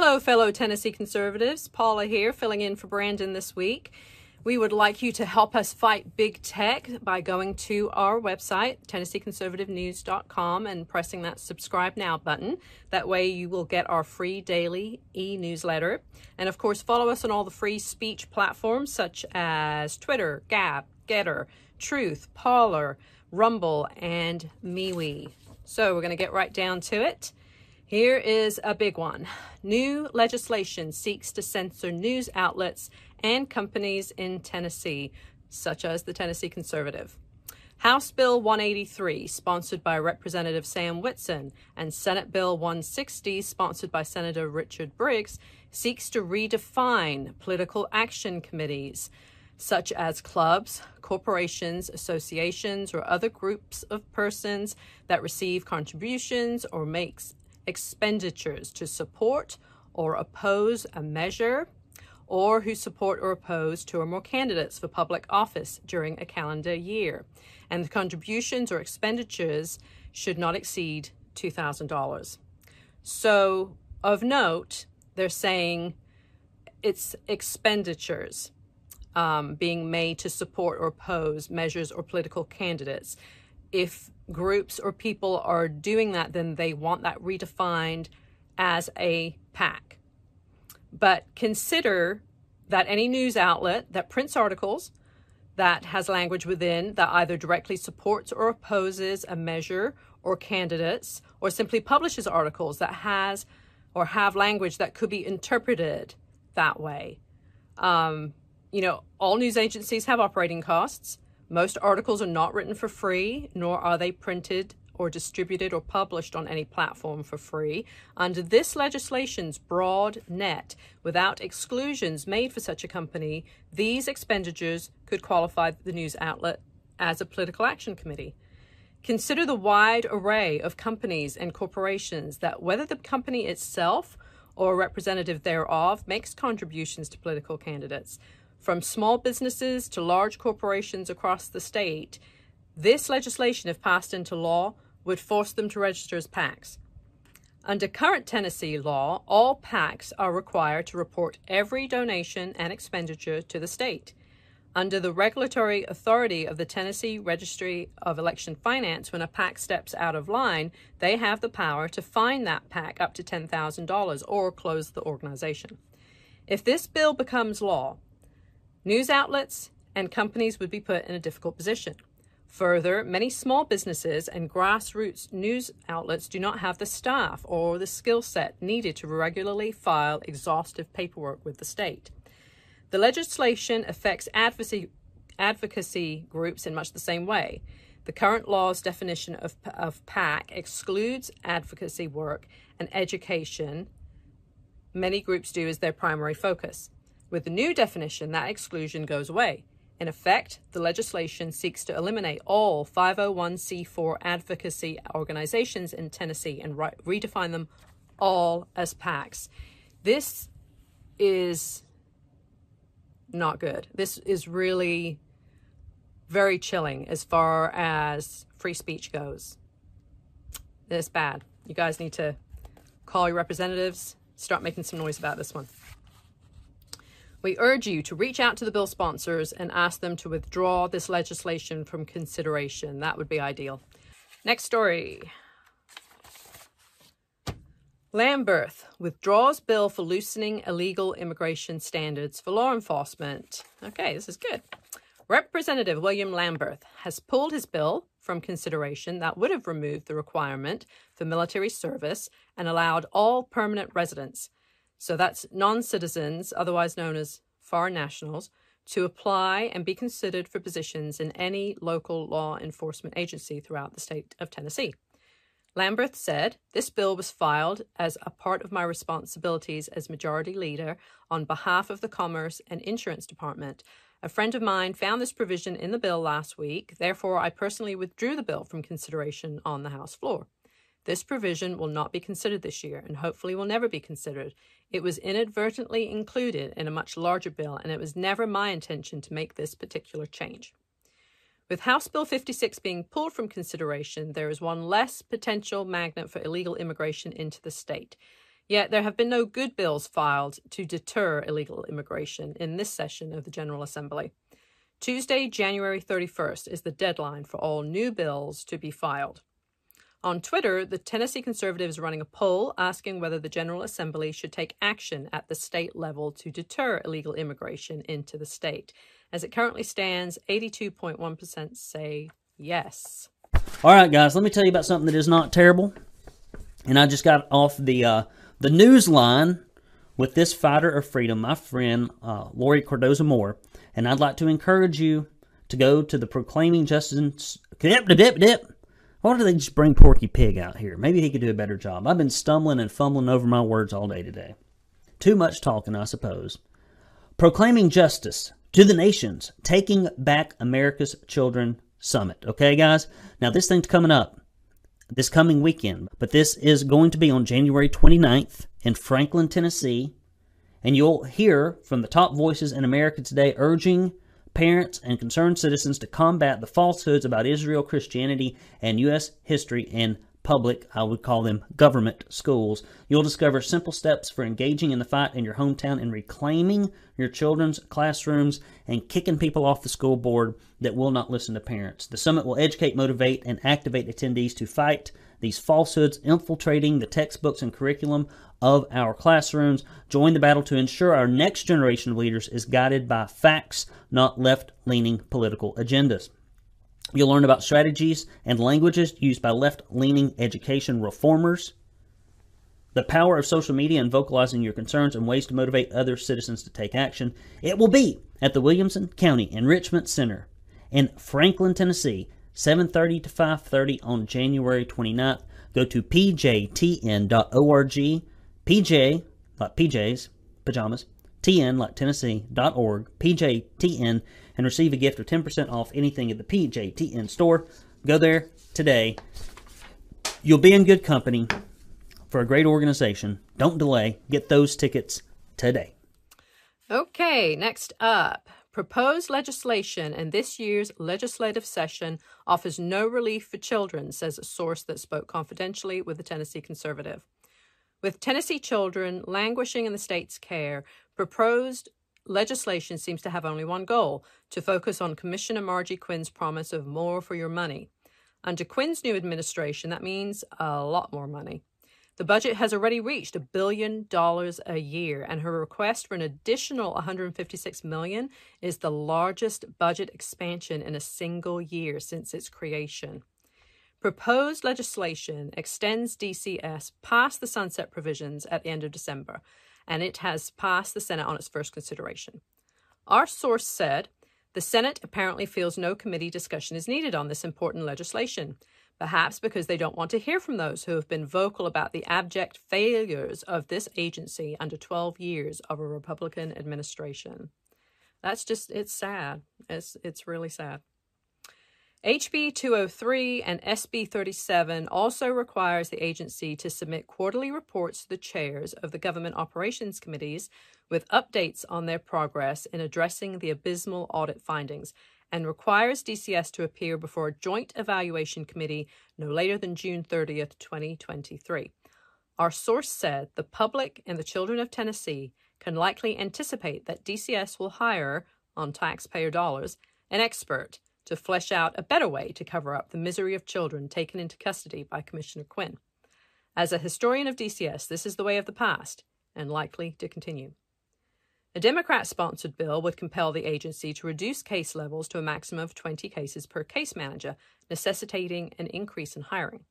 Hello, fellow Tennessee conservatives. Paula here, filling in for Brandon this week. We would like you to help us fight big tech by going to our website, TennesseeConservativeNews.com, and pressing that subscribe now button. That way, you will get our free daily e newsletter. And of course, follow us on all the free speech platforms such as Twitter, Gab, GETTR, Truth, Parler, Rumble, and MeWe. So, we're going to get right down to it. Here is a big one. New legislation seeks to censor news outlets and companies in Tennessee, such as the Tennessee Conservative. House Bill 183, sponsored by Representative Sam Whitson, and Senate Bill 160, sponsored by Senator Richard Briggs, seeks to redefine political action committees, such as clubs, corporations, associations, or other groups of persons that receive contributions or makes expenditures to support or oppose a measure or who support or oppose two or more candidates for public office during a calendar year. And the contributions or expenditures should not exceed $2,000. So, of note, they're saying it's expenditures um, being made to support or oppose measures or political candidates. If groups or people are doing that, then they want that redefined as a PAC. But consider that any news outlet that prints articles that has language within that either directly supports or opposes a measure or candidates, or simply publishes articles that has or have language that could be interpreted that way. Um, you know, all news agencies have operating costs. Most articles are not written for free, nor are they printed or distributed or published on any platform for free. Under this legislation's broad net, without exclusions made for such a company, these expenditures could qualify the news outlet as a political action committee. Consider the wide array of companies and corporations that, whether the company itself or a representative thereof makes contributions to political candidates, from small businesses to large corporations across the state, this legislation, if passed into law, would force them to register as PACs. Under current Tennessee law, all PACs are required to report every donation and expenditure to the state. Under the regulatory authority of the Tennessee Registry of Election Finance, when a PAC steps out of line, they have the power to fine that PAC up to $10,000 or close the organization. If this bill becomes law, News outlets and companies would be put in a difficult position. Further, many small businesses and grassroots news outlets do not have the staff or the skill set needed to regularly file exhaustive paperwork with the state. The legislation affects advocacy, advocacy groups in much the same way. The current law's definition of, of PAC excludes advocacy work and education, many groups do as their primary focus. With the new definition, that exclusion goes away. In effect, the legislation seeks to eliminate all 501c4 advocacy organizations in Tennessee and re- redefine them all as PACs. This is not good. This is really very chilling as far as free speech goes. It's bad. You guys need to call your representatives, start making some noise about this one. We urge you to reach out to the bill sponsors and ask them to withdraw this legislation from consideration. That would be ideal. Next story. Lamberth withdraws bill for loosening illegal immigration standards for law enforcement. Okay, this is good. Representative William Lamberth has pulled his bill from consideration that would have removed the requirement for military service and allowed all permanent residents so that's non citizens, otherwise known as foreign nationals, to apply and be considered for positions in any local law enforcement agency throughout the state of Tennessee. Lamberth said, This bill was filed as a part of my responsibilities as majority leader on behalf of the Commerce and Insurance Department. A friend of mine found this provision in the bill last week, therefore, I personally withdrew the bill from consideration on the House floor. This provision will not be considered this year and hopefully will never be considered. It was inadvertently included in a much larger bill, and it was never my intention to make this particular change. With House Bill 56 being pulled from consideration, there is one less potential magnet for illegal immigration into the state. Yet there have been no good bills filed to deter illegal immigration in this session of the General Assembly. Tuesday, January 31st, is the deadline for all new bills to be filed. On Twitter, the Tennessee Conservatives are running a poll asking whether the General Assembly should take action at the state level to deter illegal immigration into the state. As it currently stands, 82.1% say yes. All right, guys, let me tell you about something that is not terrible. And I just got off the uh, the news line with this fighter of freedom, my friend uh, Laurie Cardoza Moore, and I'd like to encourage you to go to the Proclaiming Justice. Dip, dip, dip. Why don't they just bring Porky Pig out here? Maybe he could do a better job. I've been stumbling and fumbling over my words all day today. Too much talking, I suppose. Proclaiming Justice to the Nations, Taking Back America's Children Summit. Okay, guys? Now, this thing's coming up this coming weekend, but this is going to be on January 29th in Franklin, Tennessee. And you'll hear from the top voices in America today urging parents and concerned citizens to combat the falsehoods about Israel, Christianity, and U.S. history and public, I would call them government schools. You'll discover simple steps for engaging in the fight in your hometown and reclaiming your children's classrooms and kicking people off the school board that will not listen to parents. The summit will educate, motivate, and activate attendees to fight these falsehoods infiltrating the textbooks and curriculum of our classrooms. Join the battle to ensure our next generation of leaders is guided by facts, not left leaning political agendas. You'll learn about strategies and languages used by left leaning education reformers, the power of social media and vocalizing your concerns, and ways to motivate other citizens to take action. It will be at the Williamson County Enrichment Center in Franklin, Tennessee, 7:30 to 5:30 on January 29th. Go to pjtn.org, PJ like PJs, pajamas, TN like Tennessee.org, PJTN and receive a gift of 10% off anything at the PJTN store. Go there today. You'll be in good company for a great organization. Don't delay. Get those tickets today. Okay, next up. Proposed legislation in this year's legislative session offers no relief for children, says a source that spoke confidentially with the Tennessee Conservative. With Tennessee children languishing in the state's care, proposed legislation seems to have only one goal to focus on Commissioner Margie Quinn's promise of more for your money. Under Quinn's new administration, that means a lot more money. The budget has already reached a billion dollars a year, and her request for an additional 156 million is the largest budget expansion in a single year since its creation. Proposed legislation extends DCS past the sunset provisions at the end of December, and it has passed the Senate on its first consideration. Our source said the Senate apparently feels no committee discussion is needed on this important legislation, perhaps because they don't want to hear from those who have been vocal about the abject failures of this agency under 12 years of a Republican administration. That's just, it's sad. It's, it's really sad. HB 203 and SB 37 also requires the agency to submit quarterly reports to the chairs of the government operations committees with updates on their progress in addressing the abysmal audit findings and requires DCS to appear before a joint evaluation committee no later than June 30th, 2023. Our source said the public and the children of Tennessee can likely anticipate that DCS will hire, on taxpayer dollars, an expert to flesh out a better way to cover up the misery of children taken into custody by Commissioner Quinn. As a historian of DCS, this is the way of the past and likely to continue. A Democrat sponsored bill would compel the agency to reduce case levels to a maximum of 20 cases per case manager, necessitating an increase in hiring.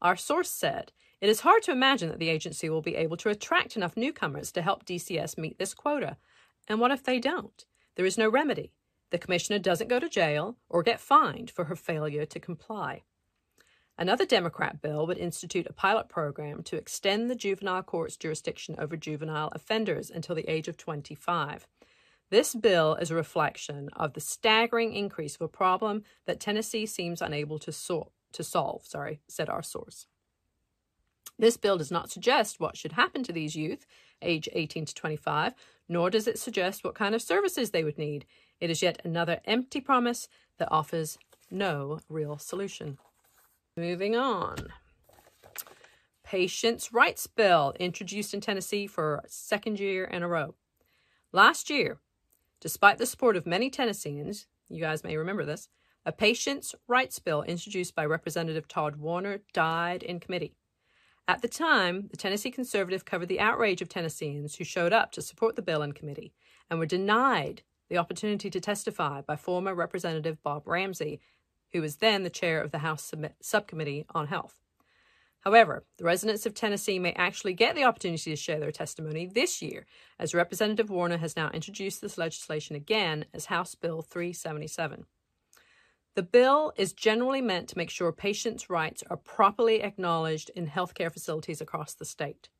Our source said, It is hard to imagine that the agency will be able to attract enough newcomers to help DCS meet this quota. And what if they don't? There is no remedy. The commissioner doesn't go to jail or get fined for her failure to comply. Another Democrat bill would institute a pilot program to extend the juvenile court's jurisdiction over juvenile offenders until the age of 25. This bill is a reflection of the staggering increase of a problem that Tennessee seems unable to, to solve, sorry, said our source. This bill does not suggest what should happen to these youth, age 18 to 25, nor does it suggest what kind of services they would need. It is yet another empty promise that offers no real solution. Moving on. patients' rights bill introduced in Tennessee for second year in a row. Last year, despite the support of many Tennesseans, you guys may remember this, a patients' rights bill introduced by Representative Todd Warner died in committee. At the time, the Tennessee Conservative covered the outrage of Tennesseans who showed up to support the bill in committee and were denied the opportunity to testify by former Representative Bob Ramsey, who was then the chair of the House Subcommittee on Health. However, the residents of Tennessee may actually get the opportunity to share their testimony this year, as Representative Warner has now introduced this legislation again as House Bill 377. The bill is generally meant to make sure patients' rights are properly acknowledged in healthcare facilities across the state.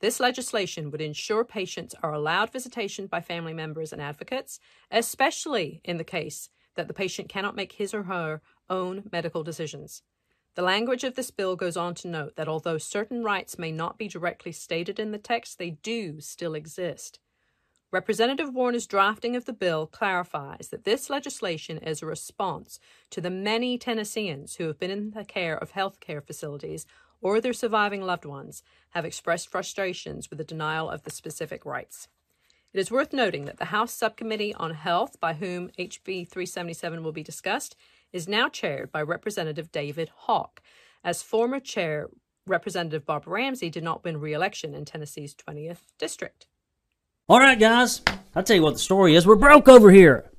This legislation would ensure patients are allowed visitation by family members and advocates, especially in the case that the patient cannot make his or her own medical decisions. The language of this bill goes on to note that although certain rights may not be directly stated in the text, they do still exist. Representative Warner's drafting of the bill clarifies that this legislation is a response to the many Tennesseans who have been in the care of health care facilities or their surviving loved ones have expressed frustrations with the denial of the specific rights. It is worth noting that the House Subcommittee on Health, by whom HB 377 will be discussed, is now chaired by Representative David Hawk. As former chair, Representative Bob Ramsey did not win re election in Tennessee's 20th district. All right, guys, I'll tell you what the story is. We're broke over here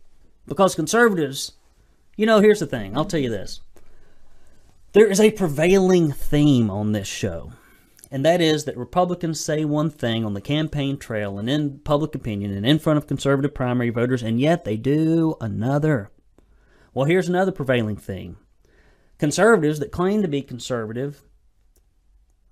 because conservatives, you know, here's the thing. I'll tell you this. There is a prevailing theme on this show, and that is that Republicans say one thing on the campaign trail and in public opinion and in front of conservative primary voters, and yet they do another. Well, here's another prevailing theme. Conservatives that claim to be conservative,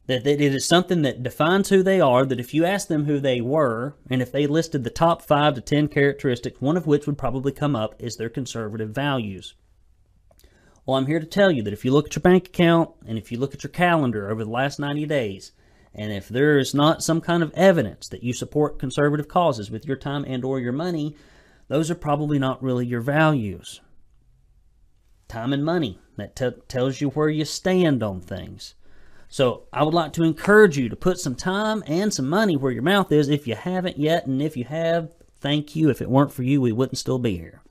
that, that it is something that defines who they are, that if you ask them who they were, and if they listed the top five to ten characteristics, one of which would probably come up is their conservative values. Well, I'm here to tell you that if you look at your bank account and if you look at your calendar over the last 90 days, and if there is not some kind of evidence that you support conservative causes with your time and or your money, those are probably not really your values time and money. That tells you where you stand on things. So I would like to encourage you to put some time and some money where your mouth is if you haven't yet. And if you have, thank you. If it weren't for you, we wouldn't still be here.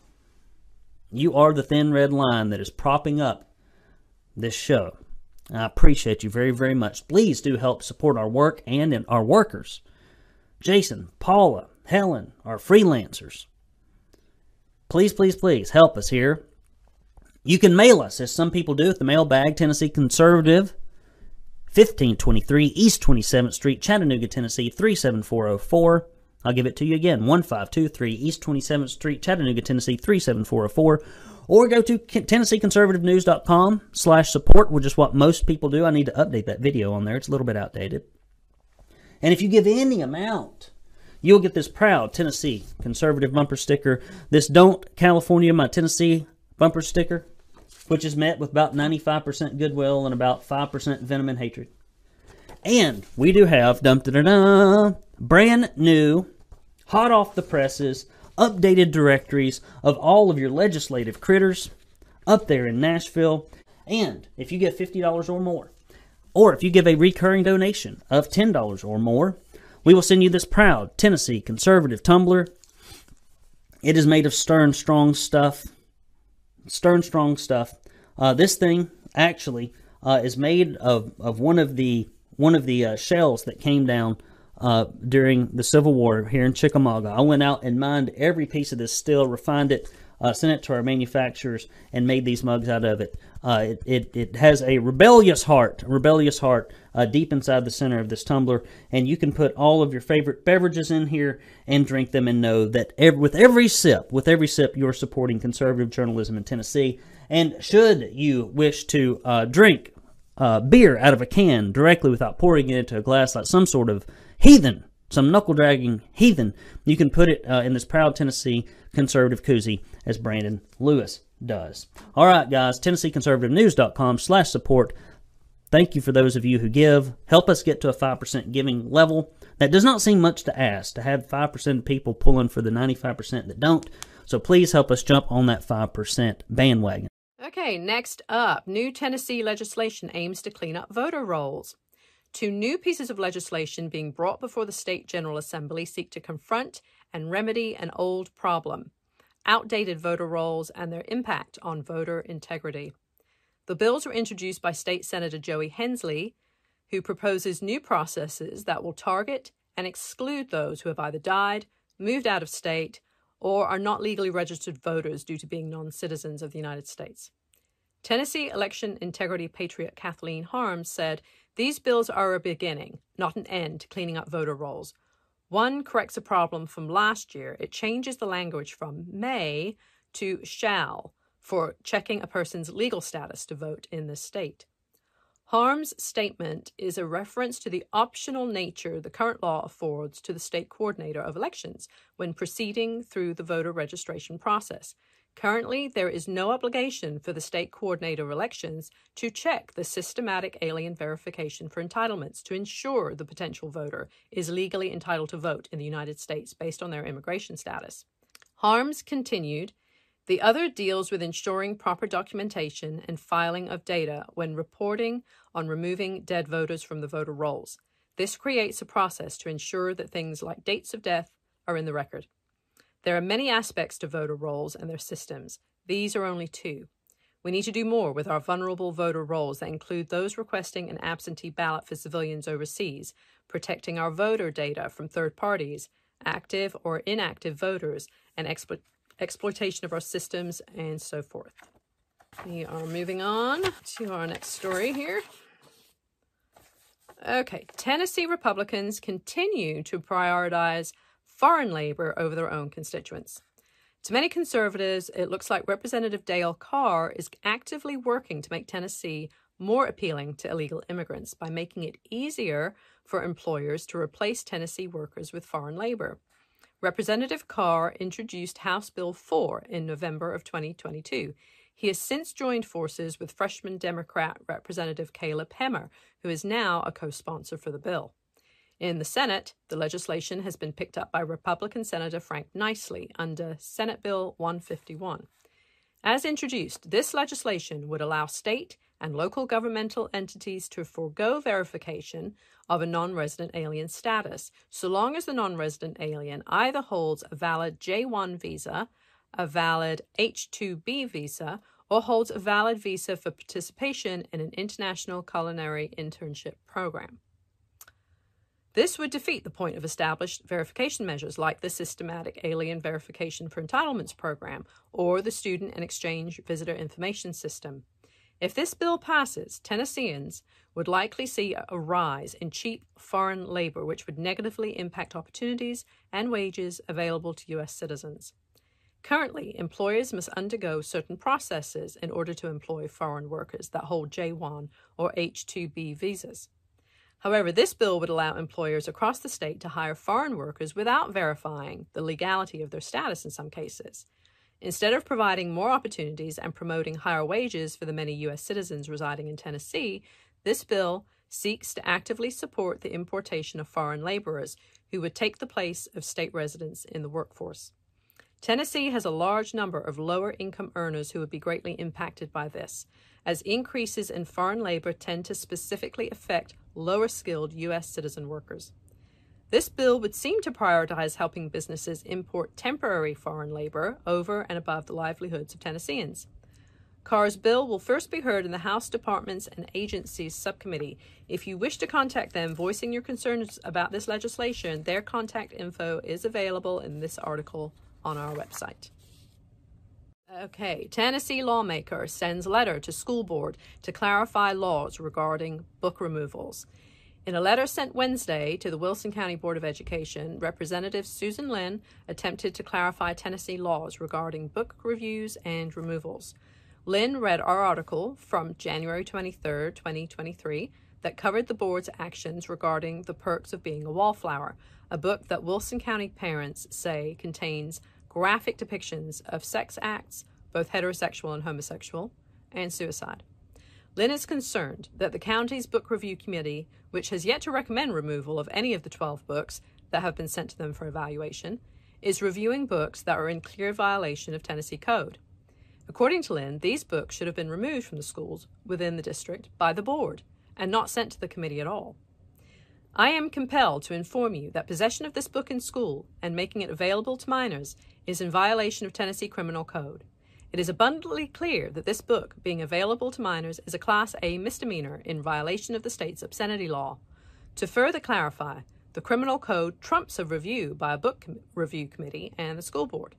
You are the thin red line that is propping up this show. I appreciate you very, very much. Please do help support our work and our workers. Jason, Paula, Helen, our freelancers. Please, please, please help us here you can mail us, as some people do, at the mailbag, Tennessee Conservative, 1523 East 27th Street, Chattanooga, Tennessee, 37404. I'll give it to you again 1523 East 27th Street, Chattanooga, Tennessee, 37404. Or go to TennesseeConservativeNews.com slash support, which is what most people do. I need to update that video on there. It's a little bit outdated. And if you give any amount, you'll get this proud Tennessee conservative bumper sticker. This Don't California My Tennessee bumper sticker which is met with about 95% goodwill and about 5% venom and hatred. And we do have dum da da brand new, hot off the presses, updated directories of all of your legislative critters up there in Nashville. And if you get $50 or more, or if you give a recurring donation of $10 or more, we will send you this proud Tennessee conservative tumbler. It is made of stern, strong stuff stern strong stuff. Uh, this thing actually uh, is made of, of one of the one of the uh, shells that came down uh, during the Civil War here in Chickamauga. I went out and mined every piece of this steel, refined it, uh, sent it to our manufacturers, and made these mugs out of it. Uh, it, it, it, has a rebellious heart, a rebellious heart uh, deep inside the center of this tumbler, and you can put all of your favorite beverages in here and drink them and know that every, with every sip, with every sip, you're supporting conservative journalism in Tennessee. And should you wish to uh, drink uh, beer out of a can directly without pouring it into a glass like some sort of heathen, some knuckle dragging heathen, you can put it uh, in this proud Tennessee conservative koozie as Brandon Lewis does. All right, guys, TennesseeConservativeNews.com slash support. Thank you for those of you who give. Help us get to a 5% giving level. That does not seem much to ask to have 5% of people pulling for the 95% that don't. So please help us jump on that 5% bandwagon. Okay, next up new Tennessee legislation aims to clean up voter rolls. Two new pieces of legislation being brought before the State General Assembly seek to confront and remedy an old problem outdated voter rolls and their impact on voter integrity. The bills were introduced by State Senator Joey Hensley, who proposes new processes that will target and exclude those who have either died, moved out of state, or are not legally registered voters due to being non citizens of the United States. Tennessee election integrity patriot Kathleen Harms said, These bills are a beginning, not an end to cleaning up voter rolls. One corrects a problem from last year. It changes the language from may to shall for checking a person's legal status to vote in this state. Harms' statement is a reference to the optional nature the current law affords to the state coordinator of elections when proceeding through the voter registration process. Currently, there is no obligation for the state coordinator of elections to check the systematic alien verification for entitlements to ensure the potential voter is legally entitled to vote in the United States based on their immigration status. Harms continued the other deals with ensuring proper documentation and filing of data when reporting on removing dead voters from the voter rolls. This creates a process to ensure that things like dates of death are in the record. There are many aspects to voter rolls and their systems. These are only two. We need to do more with our vulnerable voter rolls that include those requesting an absentee ballot for civilians overseas, protecting our voter data from third parties, active or inactive voters, and explo- exploitation of our systems, and so forth. We are moving on to our next story here. Okay, Tennessee Republicans continue to prioritize foreign labor over their own constituents. To many conservatives, it looks like Representative Dale Carr is actively working to make Tennessee more appealing to illegal immigrants by making it easier for employers to replace Tennessee workers with foreign labor. Representative Carr introduced House Bill 4 in November of 2022. He has since joined forces with freshman Democrat Representative Caleb Hemmer, who is now a co sponsor for the bill. In the Senate, the legislation has been picked up by Republican Senator Frank Niceley under Senate Bill 151. As introduced, this legislation would allow state and local governmental entities to forego verification of a non resident alien status, so long as the non resident alien either holds a valid J 1 visa, a valid H 2B visa, or holds a valid visa for participation in an international culinary internship program. This would defeat the point of established verification measures like the Systematic Alien Verification for Entitlements Program or the Student and Exchange Visitor Information System. If this bill passes, Tennesseans would likely see a rise in cheap foreign labor, which would negatively impact opportunities and wages available to U.S. citizens. Currently, employers must undergo certain processes in order to employ foreign workers that hold J 1 or H 2B visas. However, this bill would allow employers across the state to hire foreign workers without verifying the legality of their status in some cases. Instead of providing more opportunities and promoting higher wages for the many U.S. citizens residing in Tennessee, this bill seeks to actively support the importation of foreign laborers who would take the place of state residents in the workforce. Tennessee has a large number of lower income earners who would be greatly impacted by this, as increases in foreign labor tend to specifically affect lower skilled U.S. citizen workers. This bill would seem to prioritize helping businesses import temporary foreign labor over and above the livelihoods of Tennesseans. Carr's bill will first be heard in the House Departments and Agencies Subcommittee. If you wish to contact them voicing your concerns about this legislation, their contact info is available in this article on our website. Okay, Tennessee lawmaker sends letter to school board to clarify laws regarding book removals. In a letter sent Wednesday to the Wilson County Board of Education, Representative Susan Lynn attempted to clarify Tennessee laws regarding book reviews and removals. Lynn read our article from January 23, 2023, that covered the board's actions regarding The Perks of Being a Wallflower, a book that Wilson County parents say contains graphic depictions of sex acts, both heterosexual and homosexual, and suicide. Lynn is concerned that the county's book review committee, which has yet to recommend removal of any of the 12 books that have been sent to them for evaluation, is reviewing books that are in clear violation of Tennessee code. According to Lynn, these books should have been removed from the schools within the district by the board and not sent to the committee at all. I am compelled to inform you that possession of this book in school and making it available to minors is in violation of Tennessee Criminal Code. It is abundantly clear that this book, being available to minors, is a Class A misdemeanor in violation of the state's obscenity law. To further clarify, the criminal code trumps a review by a book com- review committee and the school board.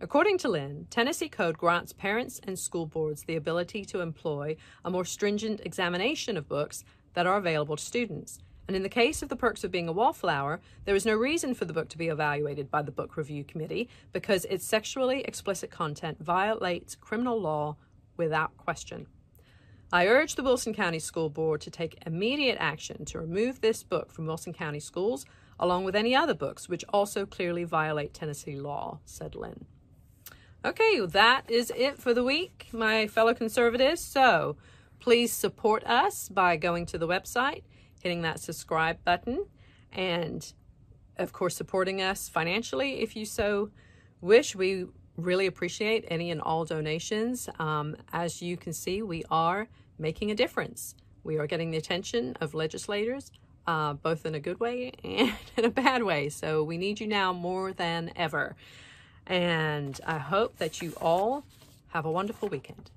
According to Lynn, Tennessee Code grants parents and school boards the ability to employ a more stringent examination of books that are available to students. And in the case of The Perks of Being a Wallflower, there is no reason for the book to be evaluated by the book review committee because its sexually explicit content violates criminal law without question. I urge the Wilson County School Board to take immediate action to remove this book from Wilson County schools, along with any other books which also clearly violate Tennessee law, said Lynn. Okay, that is it for the week, my fellow conservatives. So please support us by going to the website, hitting that subscribe button, and of course, supporting us financially if you so wish. We really appreciate any and all donations. Um, as you can see, we are making a difference. We are getting the attention of legislators, uh, both in a good way and in a bad way. So we need you now more than ever. And I hope that you all have a wonderful weekend.